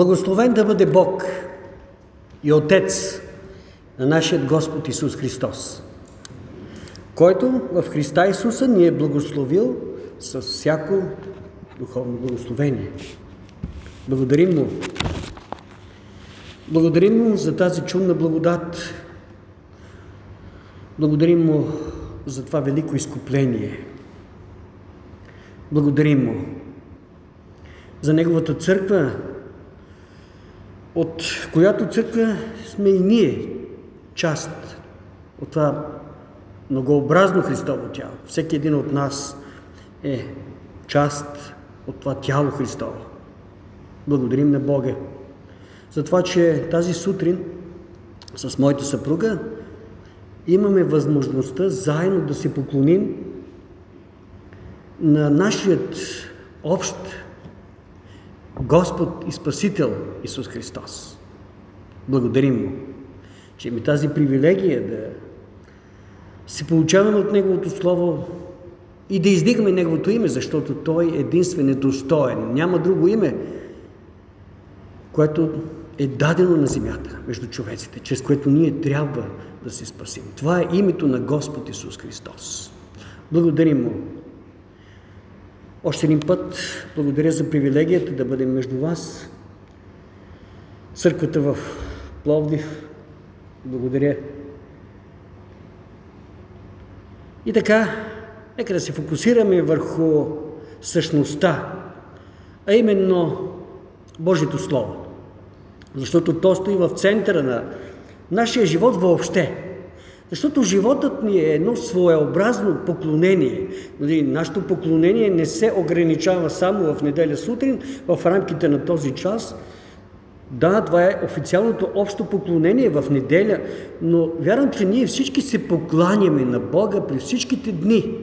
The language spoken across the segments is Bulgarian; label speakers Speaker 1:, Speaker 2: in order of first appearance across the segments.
Speaker 1: Благословен да бъде Бог и Отец на нашия Господ Исус Христос, който в Христа Исуса ни е благословил с всяко духовно благословение. Благодарим Му. Благодарим Му за тази чудна благодат. Благодарим Му за това велико изкупление. Благодарим Му за Неговата църква, от която църква сме и ние част от това многообразно Христово тяло. Всеки един от нас е част от това тяло Христово. Благодарим на Бога за това, че тази сутрин с моята съпруга имаме възможността заедно да се поклоним на нашият общ Господ и Спасител Исус Христос. Благодарим Му, че ми тази привилегия да се получаваме от Неговото Слово и да издигаме Неговото име, защото Той единствен е достоен. Няма друго име, което е дадено на земята между човеците, чрез което ние трябва да се спасим. Това е името на Господ Исус Христос. Благодарим Му още един път благодаря за привилегията да бъдем между вас. Църквата в Пловдив. Благодаря. И така, нека да се фокусираме върху същността, а именно Божието Слово. Защото то стои в центъра на нашия живот въобще. Защото животът ни е едно своеобразно поклонение. Нали, нашето поклонение не се ограничава само в неделя сутрин, в рамките на този час. Да, това е официалното общо поклонение в неделя, но вярвам, че ние всички се покланяме на Бога при всичките дни.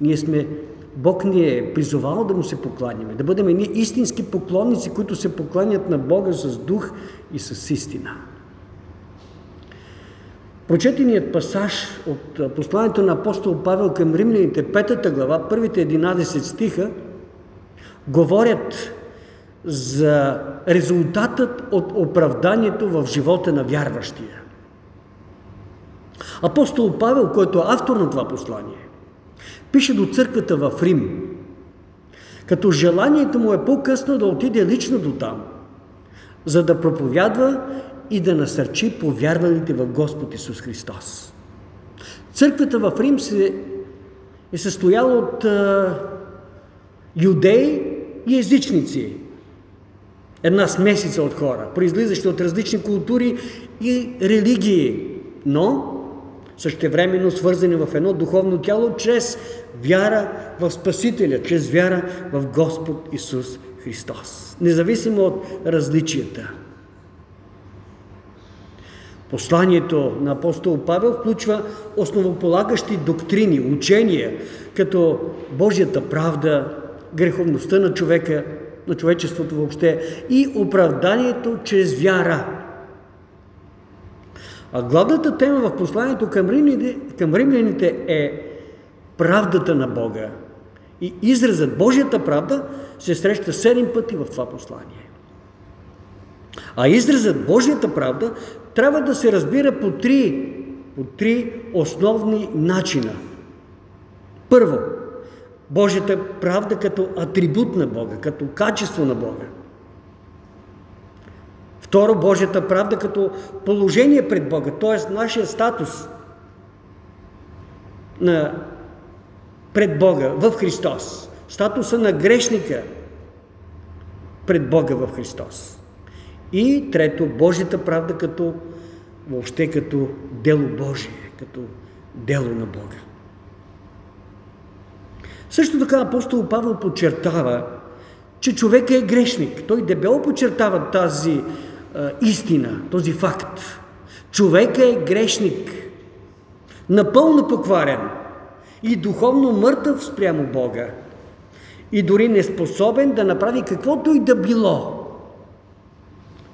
Speaker 1: Ние сме, Бог ни е призовал да му се покланяме, да бъдем ние истински поклонници, които се покланят на Бога с дух и с истина. Прочетеният пасаж от посланието на апостол Павел към римляните, петата глава, първите 11 стиха, говорят за резултатът от оправданието в живота на вярващия. Апостол Павел, който е автор на това послание, пише до църквата в Рим, като желанието му е по-късно да отиде лично до там, за да проповядва и да насърчи повярвалите в Господ Исус Христос. Църквата в Рим се е състояла от а, юдеи и езичници. Една смесица от хора, произлизащи от различни култури и религии, но същевременно свързани в едно духовно тяло чрез вяра в Спасителя, чрез вяра в Господ Исус Христос. Независимо от различията. Посланието на апостол Павел включва основополагащи доктрини, учения, като Божията правда, греховността на човека, на човечеството въобще и оправданието чрез вяра. А главната тема в посланието към римляните, е правдата на Бога. И изразът Божията правда се среща седем пъти в това послание. А изразът Божията правда трябва да се разбира по три, по три основни начина. Първо, Божията правда като атрибут на Бога, като качество на Бога. Второ, Божията правда като положение пред Бога, т.е. нашия статус на, пред Бога в Христос. Статуса на грешника пред Бога в Христос. И трето, Божията правда като въобще като дело Божие, като дело на Бога. Също така апостол Павел подчертава, че човек е грешник. Той дебело подчертава тази а, истина, този факт. Човек е грешник, напълно покварен и духовно мъртъв спрямо Бога и дори неспособен да направи каквото и да било,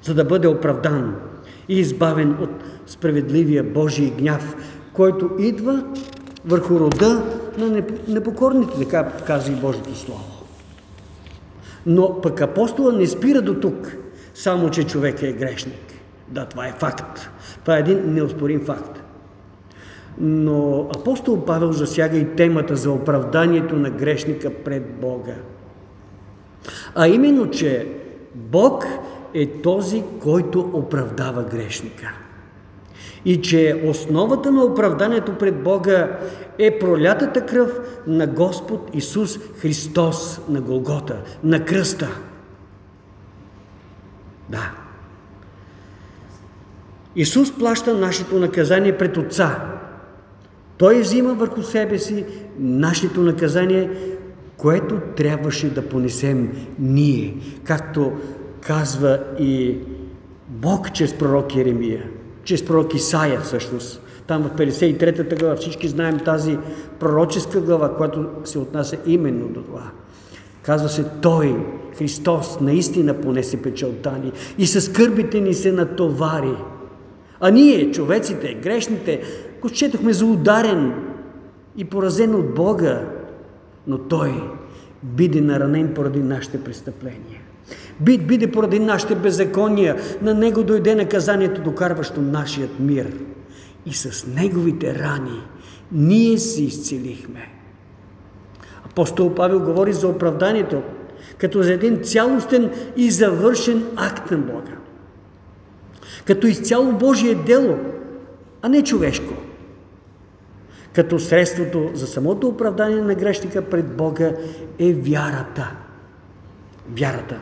Speaker 1: за да бъде оправдан и избавен от справедливия Божий гняв, който идва върху рода на непокорните, така казва и Божието Слово. Но пък апостола не спира до тук. само че човек е грешник. Да, това е факт. Това е един неоспорим факт. Но апостол Павел засяга и темата за оправданието на грешника пред Бога. А именно, че Бог е този, който оправдава грешника. И че основата на оправданието пред Бога е пролятата кръв на Господ Исус Христос на Голгота, на кръста. Да. Исус плаща нашето наказание пред Отца. Той взима върху себе си нашето наказание, което трябваше да понесем ние, както казва и Бог чрез пророк Еремия, чрез пророк Исаия всъщност. Там в 53-та глава всички знаем тази пророческа глава, която се отнася именно до това. Казва се, Той, Христос, наистина понесе печалта ни и с скърбите ни се натовари. А ние, човеците, грешните, го четохме за ударен и поразен от Бога, но Той биде наранен поради нашите престъпления. Бит биде поради нашите беззакония. На Него дойде наказанието, докарващо нашият мир. И с Неговите рани ние се изцелихме. Апостол Павел говори за оправданието, като за един цялостен и завършен акт на Бога. Като изцяло Божие дело, а не човешко като средството за самото оправдание на грешника пред Бога е вярата. Вярата.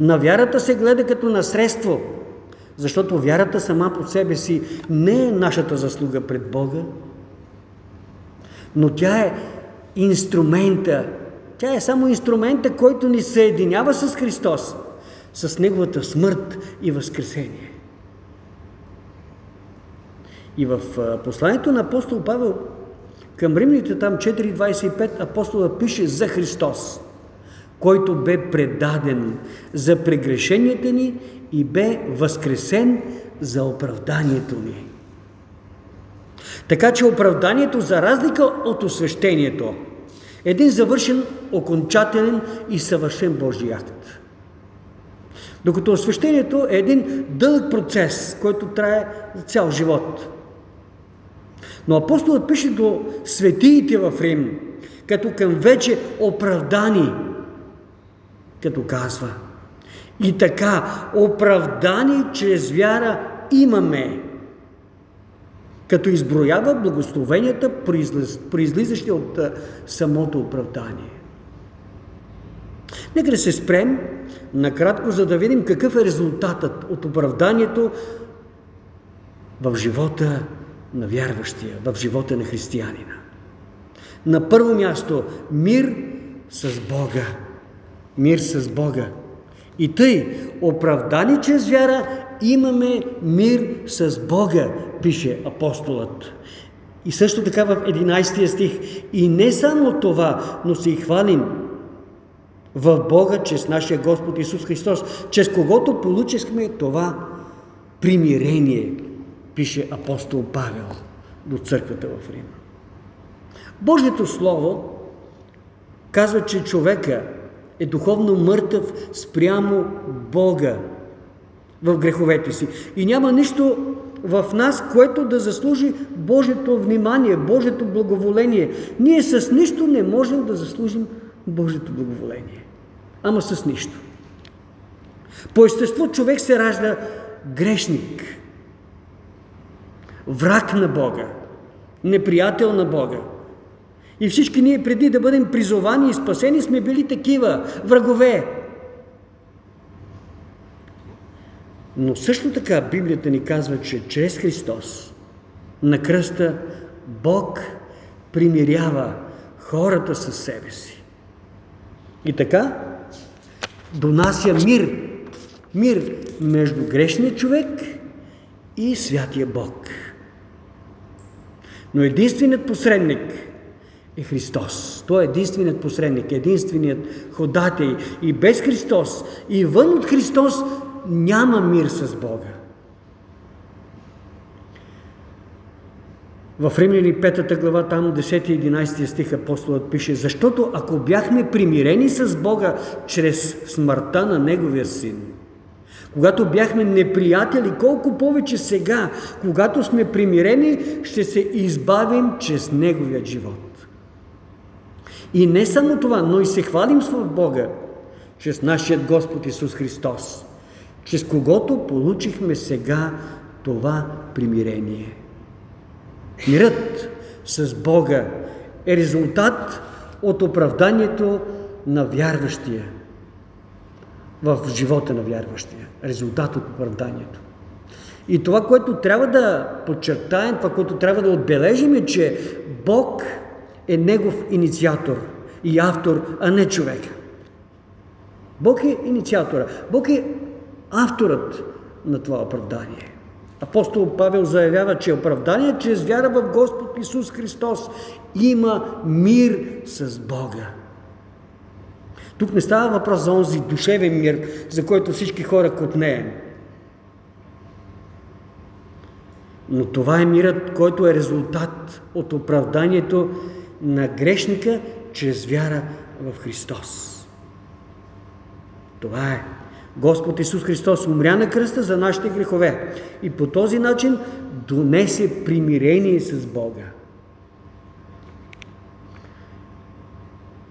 Speaker 1: На вярата се гледа като на средство, защото вярата сама по себе си не е нашата заслуга пред Бога, но тя е инструмента, тя е само инструмента, който ни съединява с Христос, с Неговата смърт и възкресение. И в посланието на апостол Павел към римните там 4.25 апостола пише за Христос, който бе предаден за прегрешенията ни и бе възкресен за оправданието ни. Така че оправданието, за разлика от освещението, е един завършен, окончателен и съвършен Божий акт. Докато освещението е един дълъг процес, който трае цял живот. Но апостолът пише до светиите в Рим, като към вече оправдани, като казва. И така, оправдани чрез вяра имаме, като изброява благословенията, произлизащи от самото оправдание. Нека да се спрем накратко, за да видим какъв е резултатът от оправданието в живота на вярващия, в живота на християнина. На първо място мир с Бога. Мир с Бога. И тъй, оправдани чрез вяра, имаме мир с Бога, пише апостолът. И също така в 11 стих. И не само това, но се и хвалим в Бога, чрез нашия Господ Исус Христос, чрез когото получихме това примирение, пише апостол Павел до църквата в Рим. Божието Слово казва, че човека е духовно мъртъв спрямо Бога в греховете си. И няма нищо в нас, което да заслужи Божието внимание, Божието благоволение. Ние с нищо не можем да заслужим Божието благоволение. Ама с нищо. По естество човек се ражда грешник – враг на Бога, неприятел на Бога. И всички ние преди да бъдем призовани и спасени сме били такива врагове. Но също така Библията ни казва, че чрез Христос на кръста Бог примирява хората със себе си. И така донася мир. Мир между грешния човек и святия Бог. Но единственият посредник е Христос. Той е единственият посредник, единственият ходатей. И без Христос, и вън от Христос няма мир с Бога. В Римляни 5 глава, там 10-11 стих апостолът пише, защото ако бяхме примирени с Бога чрез смъртта на Неговия Син, Когато бяхме неприятели, колко повече сега, когато сме примирени, ще се избавим чрез Неговият живот. И не само това, но и се хвалим с Бога, чрез нашия Господ Исус Христос, чрез когото получихме сега това примирение. Мирът с Бога е резултат от оправданието на вярващия в живота на вярващия. Резултат от оправданието. И това, което трябва да подчертаем, това, което трябва да отбележим е, че Бог е Негов инициатор и автор, а не човек. Бог е инициатора. Бог е авторът на това оправдание. Апостол Павел заявява, че оправдание чрез вяра в Господ Исус Христос има мир с Бога. Тук не става въпрос за онзи душевен мир, за който всички хора копнеем. Но това е мирът, който е резултат от оправданието на грешника чрез вяра в Христос. Това е. Господ Исус Христос умря на кръста за нашите грехове и по този начин донесе примирение с Бога.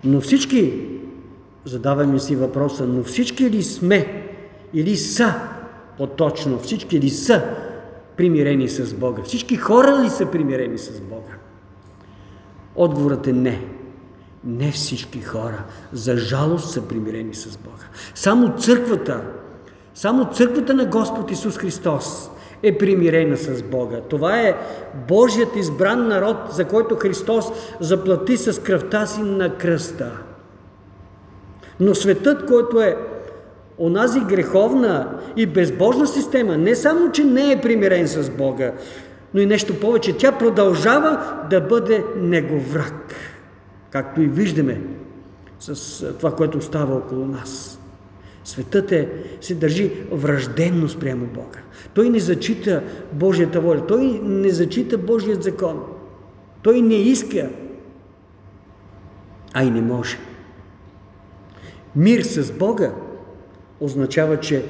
Speaker 1: Но всички, задаваме си въпроса, но всички ли сме или са, по-точно, всички ли са примирени с Бога? Всички хора ли са примирени с Бога? Отговорът е не. Не всички хора, за жалост, са примирени с Бога. Само църквата, само църквата на Господ Исус Христос е примирена с Бога. Това е Божият избран народ, за който Христос заплати с кръвта си на кръста. Но светът, който е онази греховна и безбожна система, не само, че не е примирен с Бога, но и нещо повече, тя продължава да бъде него враг. Както и виждаме с това, което става около нас. Светът е, се държи вражденно спрямо Бога. Той не зачита Божията воля. Той не зачита Божият закон. Той не иска, а и не може. Мир с Бога означава, че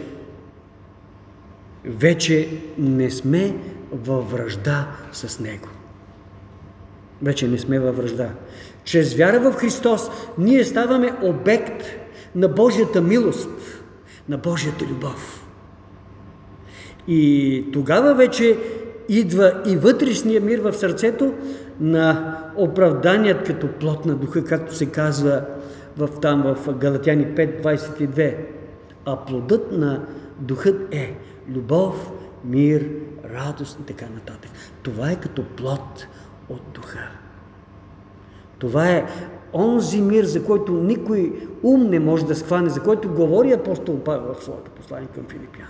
Speaker 1: вече не сме във връжда с Него. Вече не сме във връжда. Чрез вяра в Христос ние ставаме обект на Божията милост, на Божията любов. И тогава вече идва и вътрешния мир в сърцето на оправданият като плод на духа, както се казва в, там в Галатяни 5.22. А плодът на духът е любов, мир, радост и така нататък. Това е като плод от духа. Това е онзи мир, за който никой ум не може да схване, за който говори апостол Павел в своето послание към филипяни.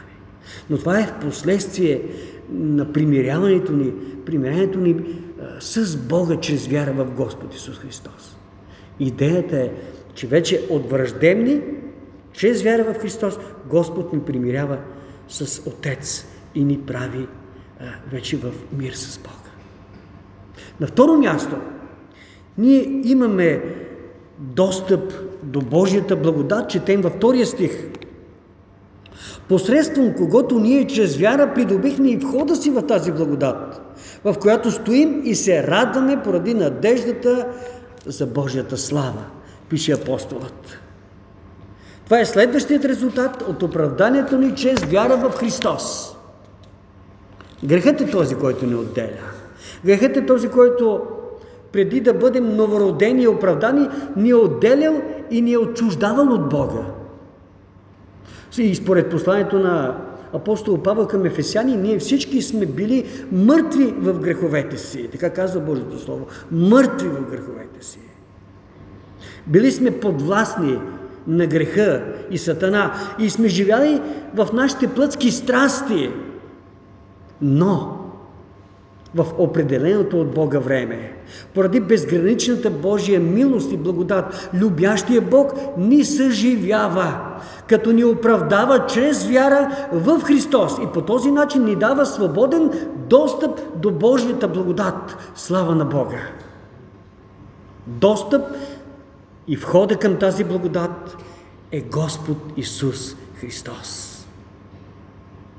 Speaker 1: Но това е в последствие на примиряването ни, примирението ни с Бога чрез вяра в Господ Исус Христос. Идеята е, че вече от враждебни, чрез вяра в Христос, Господ ни примирява с Отец и ни прави вече в мир с Бога. На второ място, ние имаме достъп до Божията благодат, четем във втория стих. Посредством когото ние чрез вяра придобихме и входа си в тази благодат, в която стоим и се радваме поради надеждата за Божията слава, пише апостолът. Това е следващият резултат от оправданието ни чрез вяра в Христос. Грехът е този, който ни отделя. Грехът е този, който преди да бъдем новородени и оправдани, ни е отделял и ни е отчуждавал от Бога. И според посланието на апостол Павел към Ефесяни, ние всички сме били мъртви в греховете си. Така казва Божието Слово. Мъртви в греховете си. Били сме подвластни на греха и сатана и сме живяли в нашите плътски страсти. Но в определеното от Бога време. Поради безграничната Божия милост и благодат, любящия Бог ни съживява, като ни оправдава чрез вяра в Христос и по този начин ни дава свободен достъп до Божията благодат. Слава на Бога! Достъп и входа към тази благодат е Господ Исус Христос.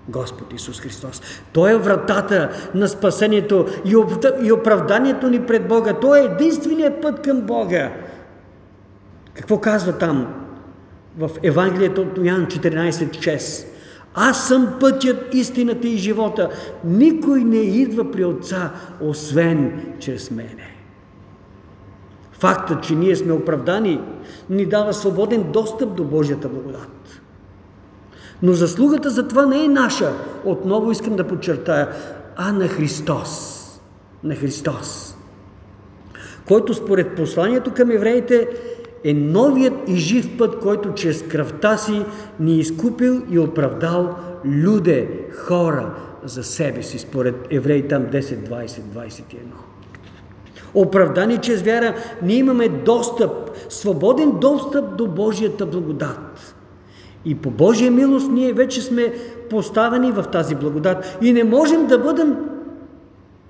Speaker 1: Господ Исус Христос. Той е вратата на спасението и оправданието ни пред Бога. Той е единственият път към Бога. Какво казва там в Евангелието от Йоан 14.6? Аз съм пътят, истината и живота. Никой не идва при Отца, освен чрез мене. Фактът, че ние сме оправдани, ни дава свободен достъп до Божията благодат. Но заслугата за това не е наша, отново искам да подчертая, а на Христос. На Христос. Който според посланието към евреите е новият и жив път, който чрез кръвта си ни е изкупил и оправдал люде, хора за себе си, според Евреи там 10, 20, 21. Оправдани чрез вяра, ние имаме достъп, свободен достъп до Божията благодат. И по Божия милост ние вече сме поставени в тази благодат и не можем да бъдем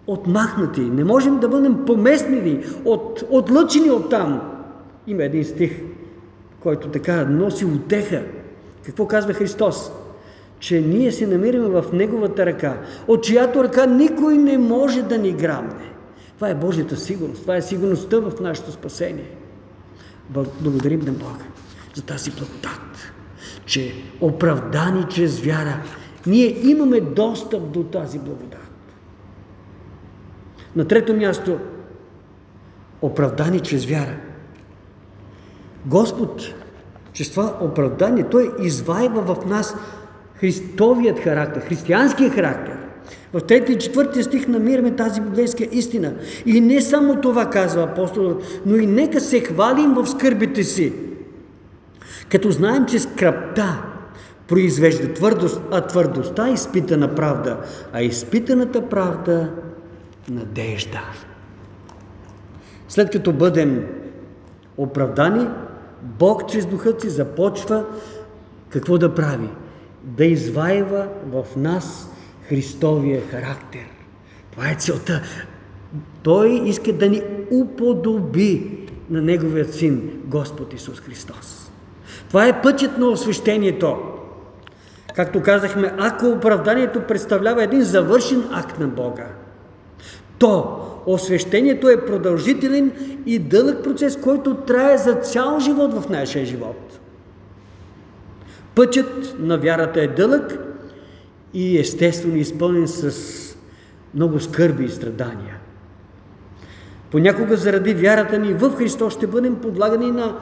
Speaker 1: отмахнати, не можем да бъдем поместнени, от, отлъчени от там. Има един стих, който така носи утеха. Какво казва Христос? Че ние се намираме в Неговата ръка, от чиято ръка никой не може да ни грабне. Това е Божията сигурност, това е сигурността в нашето спасение. Благодарим на Бога за тази благодат, че оправдани чрез вяра, ние имаме достъп до тази благодат. На трето място, оправдани чрез вяра – Господ, чрез това оправдание, Той извайва в нас Христовият характер, християнския характер. В 3 и 4 стих намираме тази библейска истина. И не само това казва апостолът, но и нека се хвалим в скърбите си. Като знаем, че скръпта произвежда твърдост, а твърдостта изпитана правда, а изпитаната правда надежда. След като бъдем оправдани, Бог чрез духът си започва какво да прави? Да изваива в нас Христовия характер. Това е целта. Той иска да ни уподоби на Неговия Син, Господ Исус Христос. Това е пътят на освещението. Както казахме, ако оправданието представлява един завършен акт на Бога, то освещението е продължителен и дълъг процес, който трае за цял живот в нашия живот. Пътят на вярата е дълъг и естествено изпълнен с много скърби и страдания. Понякога заради вярата ни в Христос ще бъдем подлагани на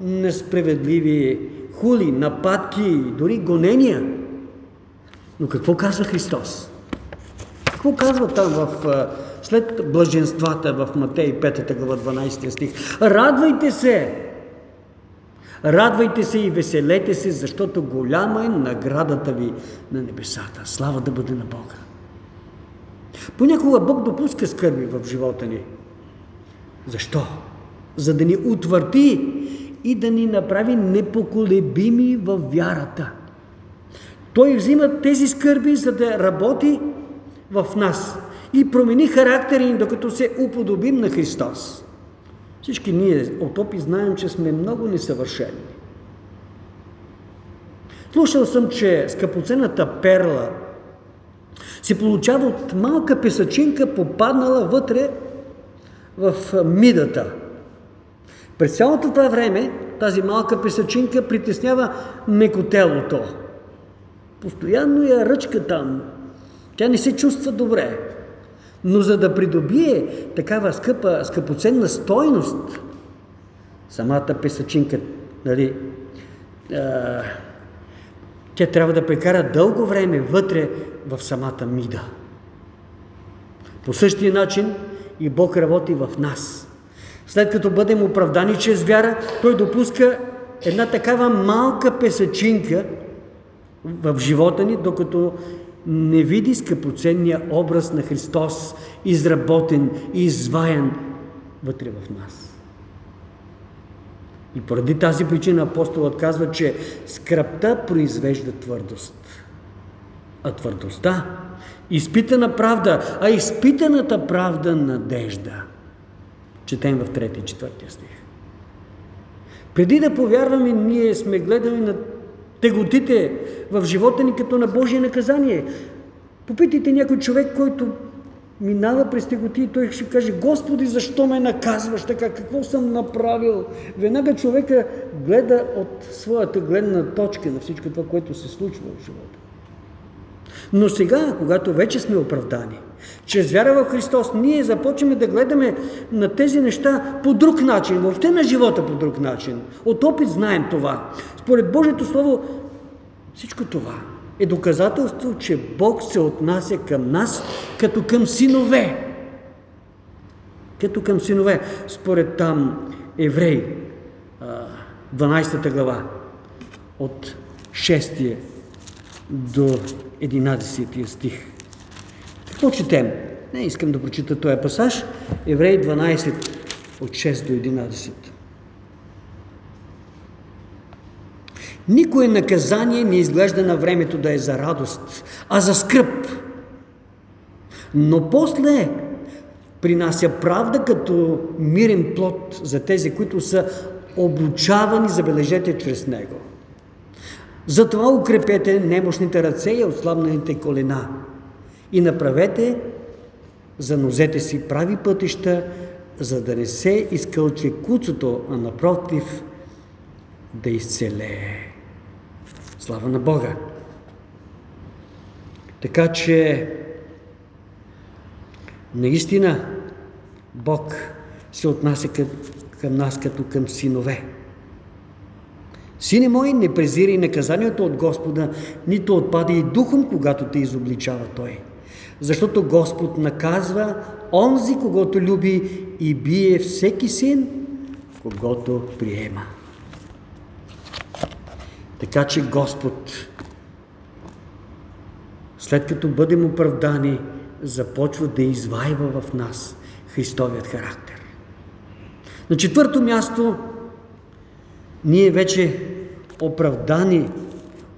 Speaker 1: несправедливи хули, нападки, дори гонения. Но какво казва Христос? Какво казва там в след блаженствата в Матей 5 глава 12 стих. Радвайте се! Радвайте се и веселете се, защото голяма е наградата ви на небесата. Слава да бъде на Бога. Понякога Бог допуска скърби в живота ни. Защо? За да ни утвърди и да ни направи непоколебими във вярата. Той взима тези скърби, за да работи в нас и промени характера ни, докато се уподобим на Христос. Всички ние от опит знаем, че сме много несъвършени. Слушал съм, че скъпоценната перла се получава от малка песачинка, попаднала вътре в мидата. През цялото това време тази малка песачинка притеснява мекотелото. Постоянно я ръчка там. Тя не се чувства добре. Но за да придобие такава скъпа, скъпоценна стойност, самата песачинка, нали, а, тя трябва да прекара дълго време вътре в самата мида. По същия начин и Бог работи в нас. След като бъдем оправдани чрез вяра, Той допуска една такава малка песачинка в живота ни, докато не види скъпоценния образ на Христос, изработен и изваян вътре в нас. И поради тази причина апостолът казва, че скръпта произвежда твърдост. А твърдостта изпитана правда, а изпитаната правда надежда. Четем в 3 и 4 стих. Преди да повярваме, ние сме гледали на теготите в живота ни като на Божие наказание. Попитайте някой човек, който минава през теготи и той ще каже, Господи, защо ме наказваш така? Какво съм направил? Веднага човека гледа от своята гледна точка на всичко това, което се случва в живота. Но сега, когато вече сме оправдани, чрез вяра в Христос, ние започваме да гледаме на тези неща по друг начин, въобще на живота по друг начин. От опит знаем това. Според Божието Слово, всичко това е доказателство, че Бог се отнася към нас като към синове. Като към синове. Според там Еврей, 12 глава, от 6 до 11 стих. Какво четем? Не искам да прочита този пасаж. Еврей 12 от 6 до 11. Никое наказание не изглежда на времето да е за радост, а за скръп. Но после принася правда като мирен плод за тези, които са обучавани, забележете, чрез него. Затова укрепете немощните ръце и отслабнаните колена и направете за нозете си прави пътища, за да не се изкълче куцото, а напротив да изцелее. Слава на Бога! Така че наистина Бог се отнася към, нас като към синове. Сине мой, не презирай наказанието от Господа, нито отпада и духом, когато те изобличава Той. Защото Господ наказва онзи, когато люби и бие всеки син, когато приема. Така че Господ, след като бъдем оправдани, започва да извайва в нас Христовият характер. На четвърто място, ние вече оправдани,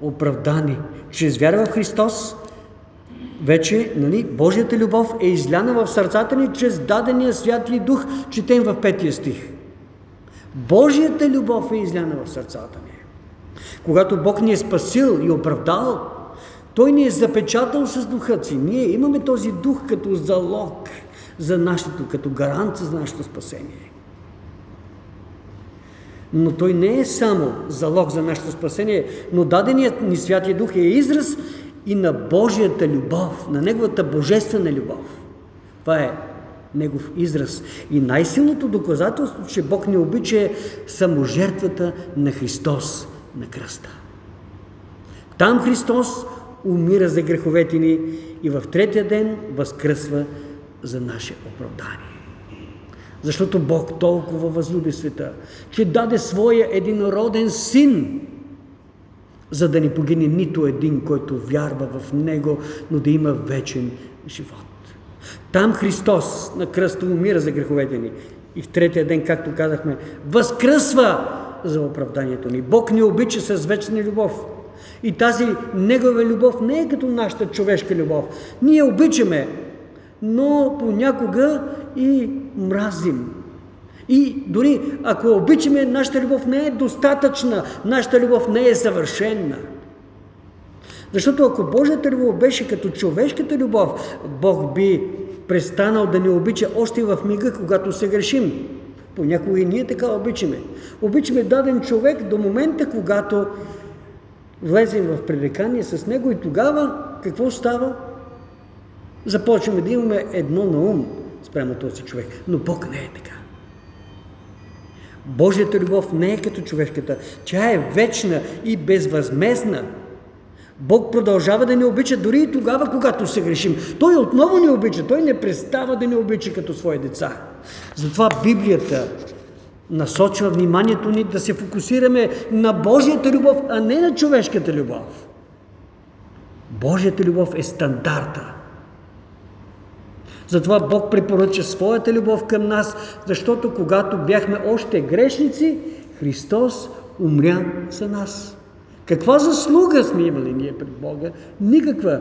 Speaker 1: оправдани чрез вяра в Христос, вече нали, Божията любов е изляна в сърцата ни чрез дадения Святия Дух, четем в петия стих. Божията любов е изляна в сърцата ни. Когато Бог ни е спасил и оправдал, Той ни е запечатал с духа си. Ние имаме този дух като залог за нашето, като гаранция за нашето спасение. Но той не е само залог за нашето спасение, но даденият ни Святия Дух е израз и на Божията любов, на Неговата божествена любов. Това е Негов израз. И най-силното доказателство, че Бог не обича е саможертвата на Христос на кръста. Там Христос умира за греховете ни и в третия ден възкръсва за наше оправдание. Защото Бог толкова възлюби света, че даде своя единороден син, за да не погине нито един, който вярва в Него, но да има вечен живот. Там Христос на кръста умира за греховете ни. И в третия ден, както казахме, възкръсва за оправданието ни. Бог ни обича с вечна любов. И тази Негова любов не е като нашата човешка любов. Ние обичаме, но понякога и мразим. И дори ако обичаме, нашата любов не е достатъчна, нашата любов не е съвършенна. Защото ако Божията любов беше като човешката любов, Бог би престанал да ни обича още в мига, когато се грешим. Понякога и ние така обичаме. Обичаме даден човек до момента, когато влезем в пререкание с него и тогава какво става? Започваме да имаме едно на ум спрямо този човек. Но Бог не е така. Божията любов не е като човешката. Тя е вечна и безвъзмезна. Бог продължава да ни обича дори и тогава, когато се грешим. Той отново ни обича. Той не престава да ни обича като свои деца. Затова Библията насочва вниманието ни да се фокусираме на Божията любов, а не на човешката любов. Божията любов е стандарта. Затова Бог препоръча своята любов към нас, защото когато бяхме още грешници, Христос умря за нас. Каква заслуга сме имали ние пред Бога? Никаква.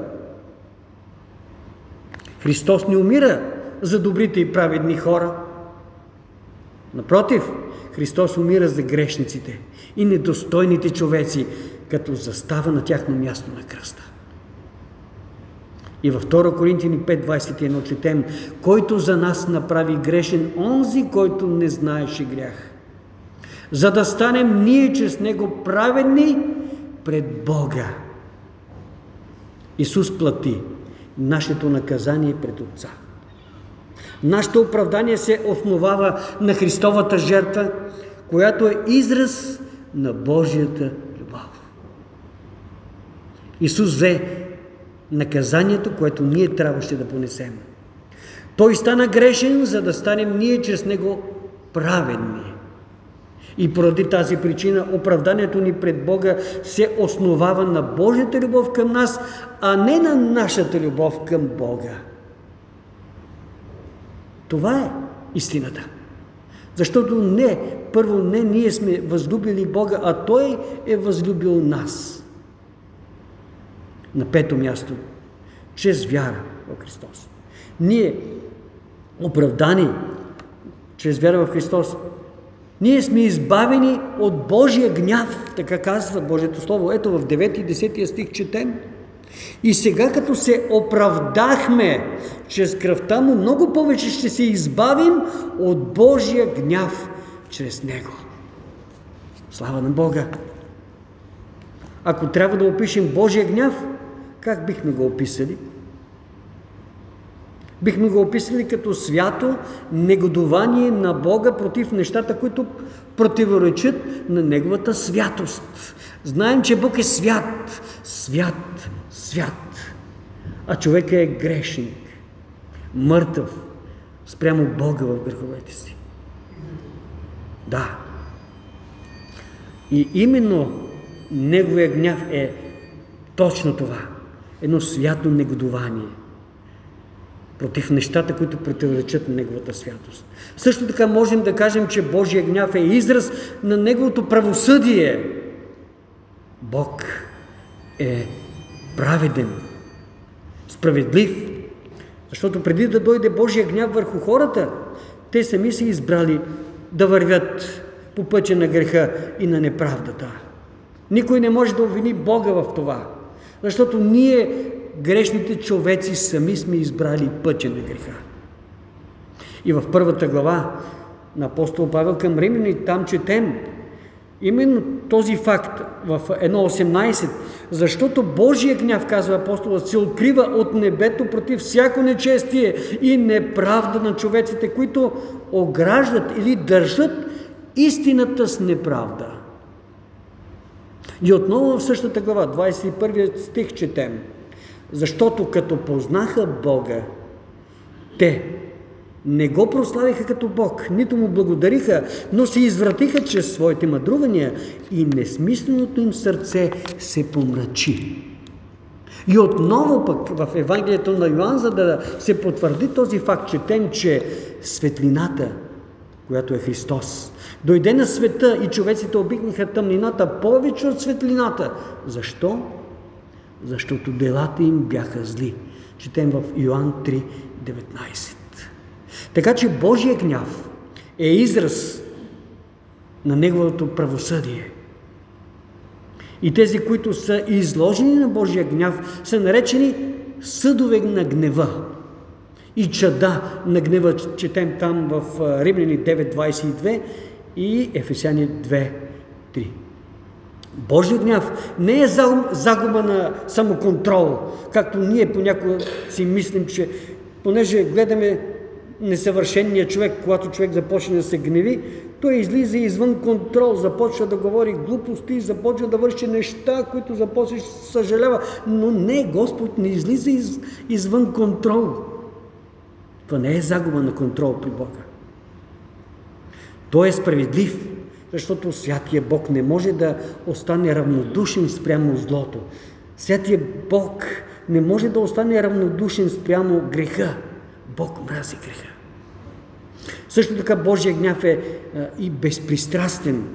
Speaker 1: Христос не умира за добрите и праведни хора. Напротив, Христос умира за грешниците и недостойните човеци, като застава на тяхно място на кръста. И във 2 Коринтини 5.21 четем, който за нас направи грешен, онзи, който не знаеше грях. За да станем ние чрез Него праведни пред Бога. Исус плати нашето наказание пред Отца. Нашето оправдание се основава на Христовата жертва, която е израз на Божията любов. Исус взе наказанието, което ние трябваше да понесем. Той стана грешен, за да станем ние чрез Него праведни. И поради тази причина оправданието ни пред Бога се основава на Божията любов към нас, а не на нашата любов към Бога. Това е истината. Защото не, първо не ние сме възлюбили Бога, а Той е възлюбил нас. На пето място, чрез вяра в Христос. Ние, оправдани чрез вяра в Христос, ние сме избавени от Божия гняв, така казва Божието Слово. Ето в 9 и 10 стих четем. И сега, като се оправдахме чрез кръвта му, много повече ще се избавим от Божия гняв чрез него. Слава на Бога! Ако трябва да опишем Божия гняв, как бихме го описали? Бихме го описали като свято негодование на Бога против нещата, които противоречат на Неговата святост. Знаем, че Бог е свят, свят, свят, а човек е грешник, мъртъв спрямо Бога в греховете си. Да. И именно Неговия гняв е точно това. Едно свято негодование – против нещата, които противоречат на Неговата святост. Също така можем да кажем, че Божия гняв е израз на Неговото правосъдие. Бог е праведен, справедлив, защото преди да дойде Божия гняв върху хората, те сами са избрали да вървят по пътя на греха и на неправдата. Никой не може да обвини Бога в това, защото ние грешните човеци сами сме избрали пътя на греха. И в първата глава на апостол Павел към Римляни там четем именно този факт в 1.18, защото Божия гняв, казва апостолът, се открива от небето против всяко нечестие и неправда на човеците, които ограждат или държат истината с неправда. И отново в същата глава, 21 стих четем – защото като познаха Бога, те не го прославиха като Бог, нито му благодариха, но се извратиха чрез своите мъдрувания и несмисленото им сърце се помрачи. И отново пък в Евангелието на Йоанн, за да се потвърди този факт, четем, че светлината, която е Христос, дойде на света и човеците обикнаха тъмнината повече от светлината. Защо? защото делата им бяха зли. Четем в Йоанн 3:19. Така че Божия гняв е израз на Неговото правосъдие. И тези, които са изложени на Божия гняв, са наречени съдове на гнева. И чада на гнева четем там в Римляни 9.22 и Ефесяни 2.3. Божия гняв не е загуба на самоконтрол, както ние понякога си мислим, че понеже гледаме несъвършения човек, когато човек започне да се гневи, той излиза извън контрол, започва да говори глупости, започва да върши неща, които започва съжалява. Но не, Господ не излиза из, извън контрол. Това не е загуба на контрол при Бога. Той е справедлив защото Святия Бог не може да остане равнодушен спрямо злото. Святия Бог не може да остане равнодушен спрямо греха. Бог мрази греха. Също така Божия гняв е а, и безпристрастен.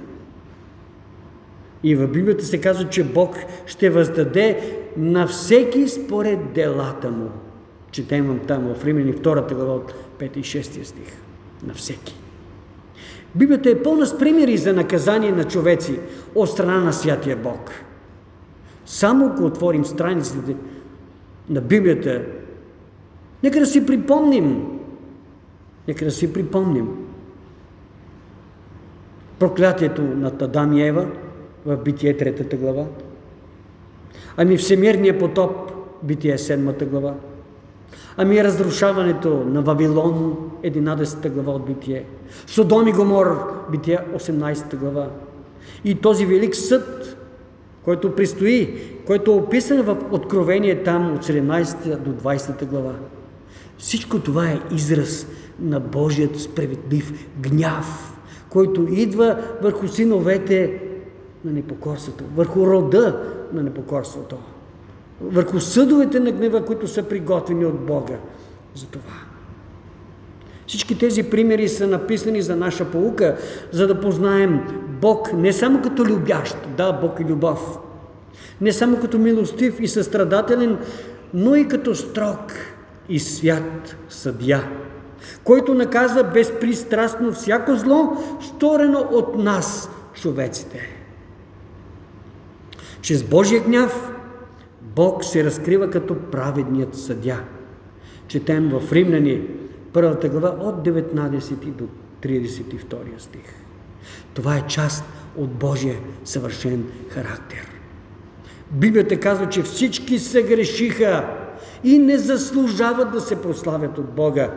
Speaker 1: И в Библията се казва, че Бог ще въздаде на всеки според делата му. Четем там в Римени 2 глава от 5 и 6 стих. На всеки. Библията е пълна с примери за наказание на човеци от страна на Святия Бог. Само ако отворим страниците на Библията, нека да си припомним, нека да си припомним проклятието на Адам и Ева в Битие 3 глава, ами всемирния потоп, Битие 7 глава, ами разрушаването на Вавилон, 11 глава от Битие, Содом и Гомор, Битие 18 глава, и този велик съд, който предстои, който е описан в Откровение там от 17 до 20 глава. Всичко това е израз на Божият справедлив гняв, който идва върху синовете на непокорството, върху рода на непокорството, върху съдовете на гнева, които са приготвени от Бога за това. Всички тези примери са написани за наша полука, за да познаем Бог не само като любящ, да, Бог е любов, не само като милостив и състрадателен, но и като строг и свят съдя, който наказва безпристрастно всяко зло, сторено от нас, човеците. Чрез Божия гняв Бог се разкрива като праведният съдя. Четем в Римляни, първата глава от 19 до 32 стих. Това е част от Божия съвършен характер. Библията казва, че всички се грешиха и не заслужават да се прославят от Бога.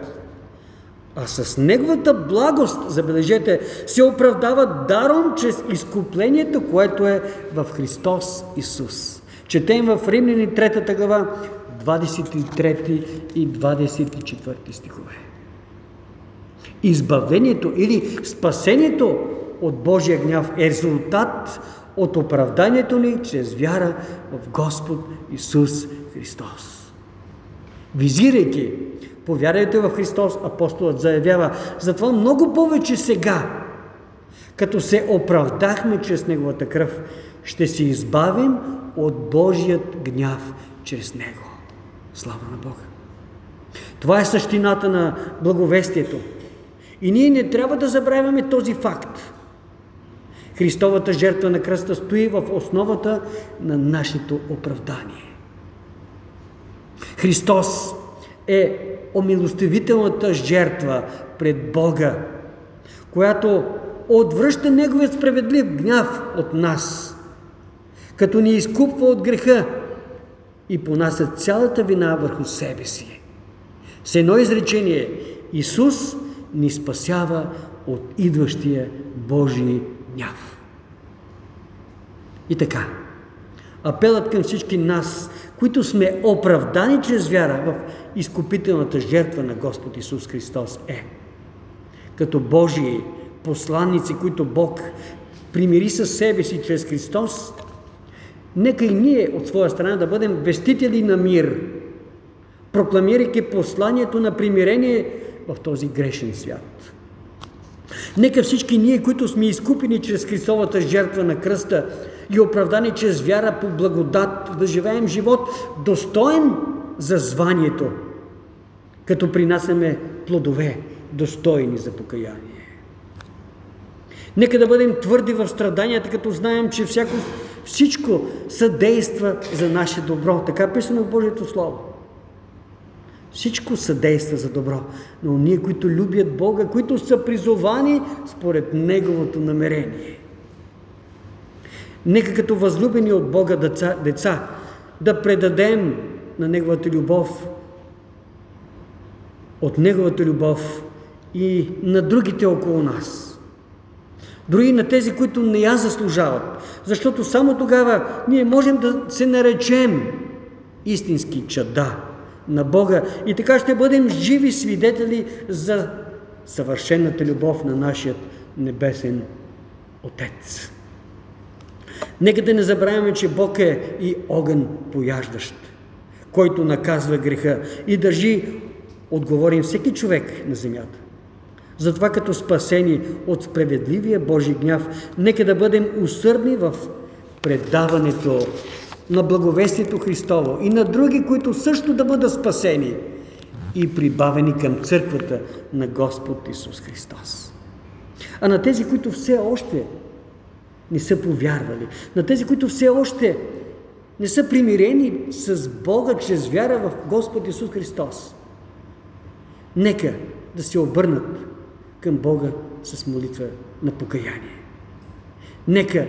Speaker 1: А с Неговата благост, забележете, се оправдават даром чрез изкуплението, което е в Христос Исус. Четем в Римляни 3 глава, 23 и 24 стихове. Избавението или спасението от Божия гняв е резултат от оправданието ни чрез вяра в Господ Исус Христос. Визирайки, повярвайте в Христос, апостолът заявява, затова много повече сега, като се оправдахме чрез Неговата кръв, ще се избавим от Божият гняв чрез Него. Слава на Бога! Това е същината на благовестието. И ние не трябва да забравяме този факт. Христовата жертва на кръста стои в основата на нашето оправдание. Христос е омилостивителната жертва пред Бога, която отвръща Неговият справедлив гняв от нас, като ни изкупва от греха и понася цялата вина върху себе си. С едно изречение, Исус ни спасява от идващия Божий гняв. И така, апелът към всички нас, които сме оправдани чрез вяра в изкупителната жертва на Господ Исус Христос е, като Божии посланници, които Бог примири със себе си чрез Христос, нека и ние от своя страна да бъдем вестители на мир, прокламирайки посланието на примирение в този грешен свят. Нека всички ние, които сме изкупени чрез Христовата жертва на кръста и оправдани чрез вяра по благодат, да живеем живот достоен за званието, като принасяме плодове, достойни за покаяние. Нека да бъдем твърди в страданията, като знаем, че всяко, всичко съдейства за наше добро. Така писано в Божието Слово. Всичко съдейства за добро. Но ние, които любят Бога, които са призовани според Неговото намерение. Нека като възлюбени от Бога деца, деца да предадем на Неговата любов, от Неговата любов и на другите около нас. Дори на тези, които не я заслужават. Защото само тогава ние можем да се наречем истински чада на Бога и така ще бъдем живи свидетели за съвършената любов на нашия небесен Отец. Нека да не забравяме, че Бог е и огън пояждащ, който наказва греха и държи отговорим всеки човек на земята. Затова като спасени от справедливия Божий гняв, нека да бъдем усърдни в предаването на благовестието Христово и на други, които също да бъдат спасени и прибавени към църквата на Господ Исус Христос. А на тези, които все още не са повярвали, на тези, които все още не са примирени с Бога чрез вяра в Господ Исус Христос. Нека да се обърнат към Бога с молитва на покаяние. Нека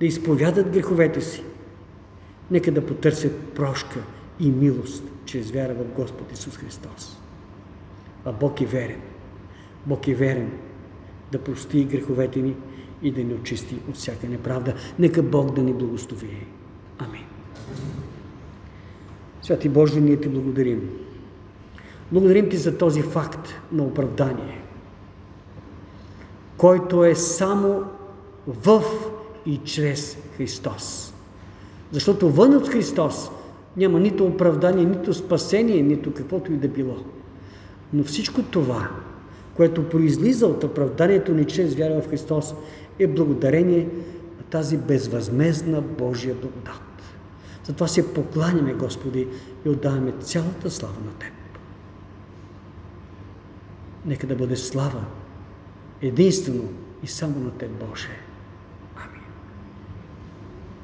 Speaker 1: да изповядат греховете си. Нека да потърсят прошка и милост чрез вяра в Господ Исус Христос. А Бог е верен. Бог е верен да прости греховете ни и да ни очисти от всяка неправда. Нека Бог да ни благослови. Амин. Святи Боже, ние ти благодарим. Благодарим ти за този факт на оправдание, който е само в и чрез Христос. Защото вън от Христос няма нито оправдание, нито спасение, нито каквото и да било. Но всичко това, което произлиза от оправданието ни чрез вяра в Христос, е благодарение на тази безвъзмезна Божия благодат. Затова се покланяме, Господи, и отдаваме цялата слава на Теб. Нека да бъде слава единствено и само на Теб, Боже.